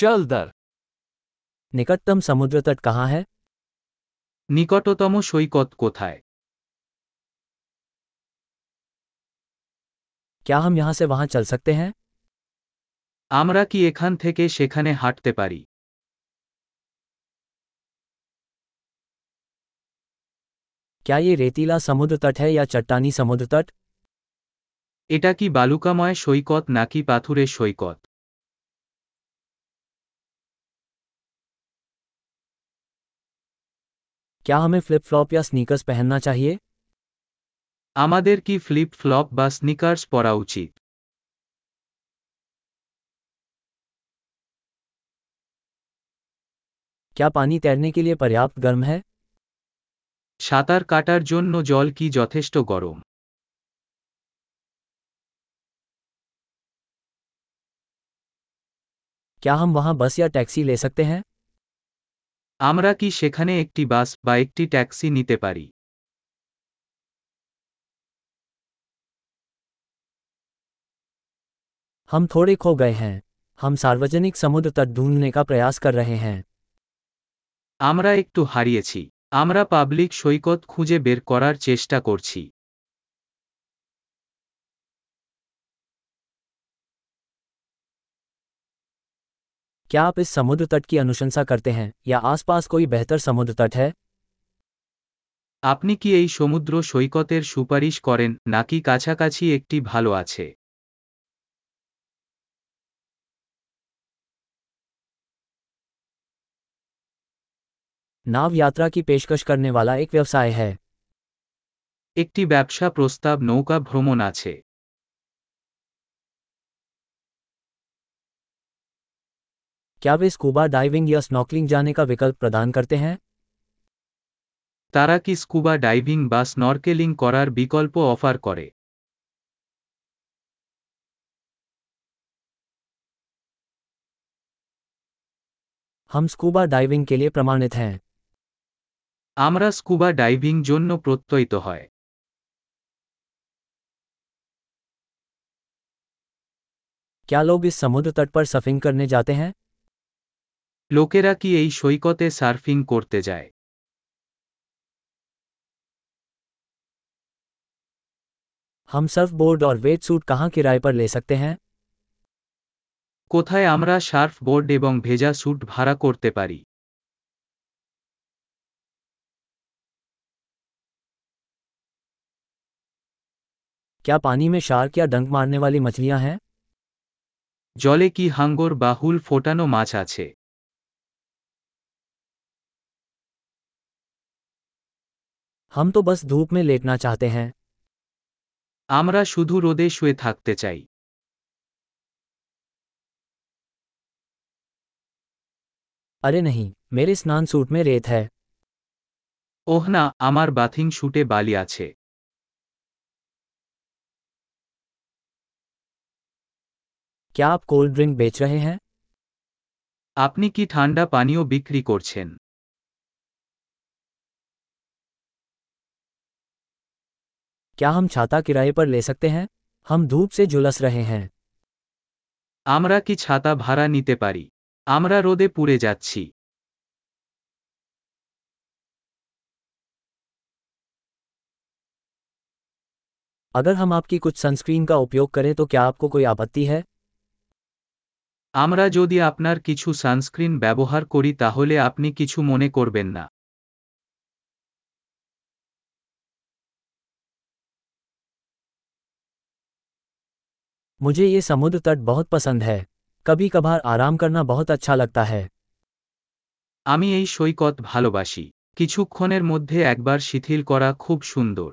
चल दर निकटतम समुद्र तट कहाँ है নিকটতম সৈকত কোথায় क्या हम यहाँ से वहाँ चल सकते हैं আমরা কি এখান থেকে সেখানে হাঁটতে পারি क्या ये रेतीला समुद्र तट है या चट्टानी समुद्र तट এটা কি বালুকাময় সৈকত নাকি পাথুরে সৈকত क्या हमें फ्लिप फ्लॉप या स्नीकर्स पहनना चाहिए আমাদের কি ফ্লিপ ফ্লপ বা স্নিকার্স পরা উচিত क्या पानी तैरने के लिए पर्याप्त गर्म है সাঁতার কাটার জন্য জল কি যথেষ্ট গরম क्या हम वहाँ बस या टैक्सी ले सकते हैं আমরা কি সেখানে একটি বাস বা একটি ট্যাক্সি নিতে পারি हम थोड़े खो गए हैं हम सार्वजनिक समुद्र तट ढूंढने का प्रयास कर रहे हैं আমরা একটু হারিয়েছি আমরা পাবলিক সৈকত খুঁজে বের করার চেষ্টা করছি क्या आप इस समुद्र तट की अनुशंसा करते हैं या आसपास कोई बेहतर समुद्र तट है আপনি কি এই সমুদ্র সৈকতের সুপারিশ করেন নাকি কাছাকাছি একটি ভালো আছে नाव यात्रा की पेशकश करने वाला एक व्यवसाय है একটি ব্যবসা প্রস্তাব নৌকা ভ্রমণ আছে क्या वे स्कूबा डाइविंग या स्नॉकलिंग जाने का विकल्प प्रदान करते हैं তারা কি স্কুবা ডাইভিং বা স্নরকেলিং করার বিকল্প অফার করে हम स्कूबा डाइविंग के लिए प्रमाणित हैं আমরা স্কুবা ডাইভিং জন্য প্রত্যয়িত হয় क्या लोग इस समुद्र तट पर सफिंग करने जाते हैं লোকেরা কি এই সৈকতে সার্ফিং করতে যায় हम सर्फ बोर्ड और वेट सूट कहाँ किराए पर ले सकते हैं কোথায় আমরা সার্ফ বোর্ড এবং ভেজা স্যুট ভাড়া করতে পারি क्या पानी में शार्क या डंक मारने वाली मछलियां हैं জলে কি হাঙ্গর বা হুল ফোটানো মাছ আছে हम तो बस धूप में लेटना चाहते हैं আমরা শুধু রোদে শুয়ে থাকতে চাই अरे नहीं मेरे स्नान सूट में रेत है ওহ না আমার বাথিং শুটে বালি আছে क्या आप कोल्ड ड्रिंक बेच रहे हैं আপনি কি ঠান্ডা পানীয় বিক্রি করছেন क्या हम छाता किराए पर ले सकते हैं हम धूप से झुलस रहे हैं আমরা কি ছাতা ভাড়া নিতে পারি আমরা রোদে পুড়ে যাচ্ছি अगर हम आपकी कुछ सनस्क्रीन का उपयोग करें तो क्या आपको कोई आपत्ति है আমরা যদি আপনার কিছু সানস্ক্রিন ব্যবহার করি তাহলে আপনি কিছু মনে করবেন না मुझे ये समुद्र तट बहुत पसंद है कभी कभार आराम करना बहुत अच्छा लगता है আমি এই সৈকত ভালোবাসি কিছুক্ষণের মধ্যে একবার শিথিল করা খুব সুন্দর